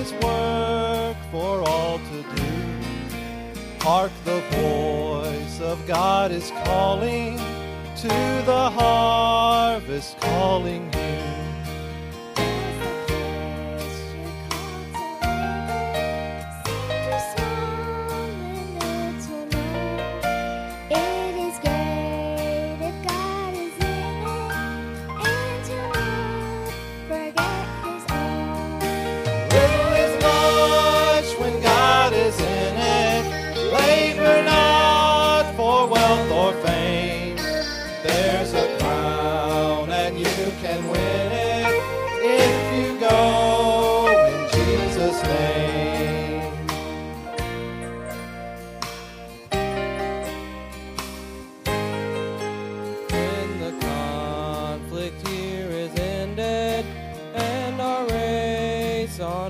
his work for all to do. Hark, the voice of God is calling to the harvest, calling you.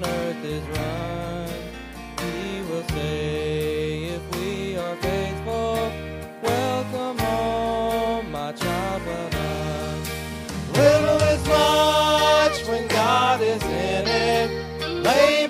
on earth is run. He will say, if we are faithful, welcome home, my child well done. Little is much when God is in it. Labor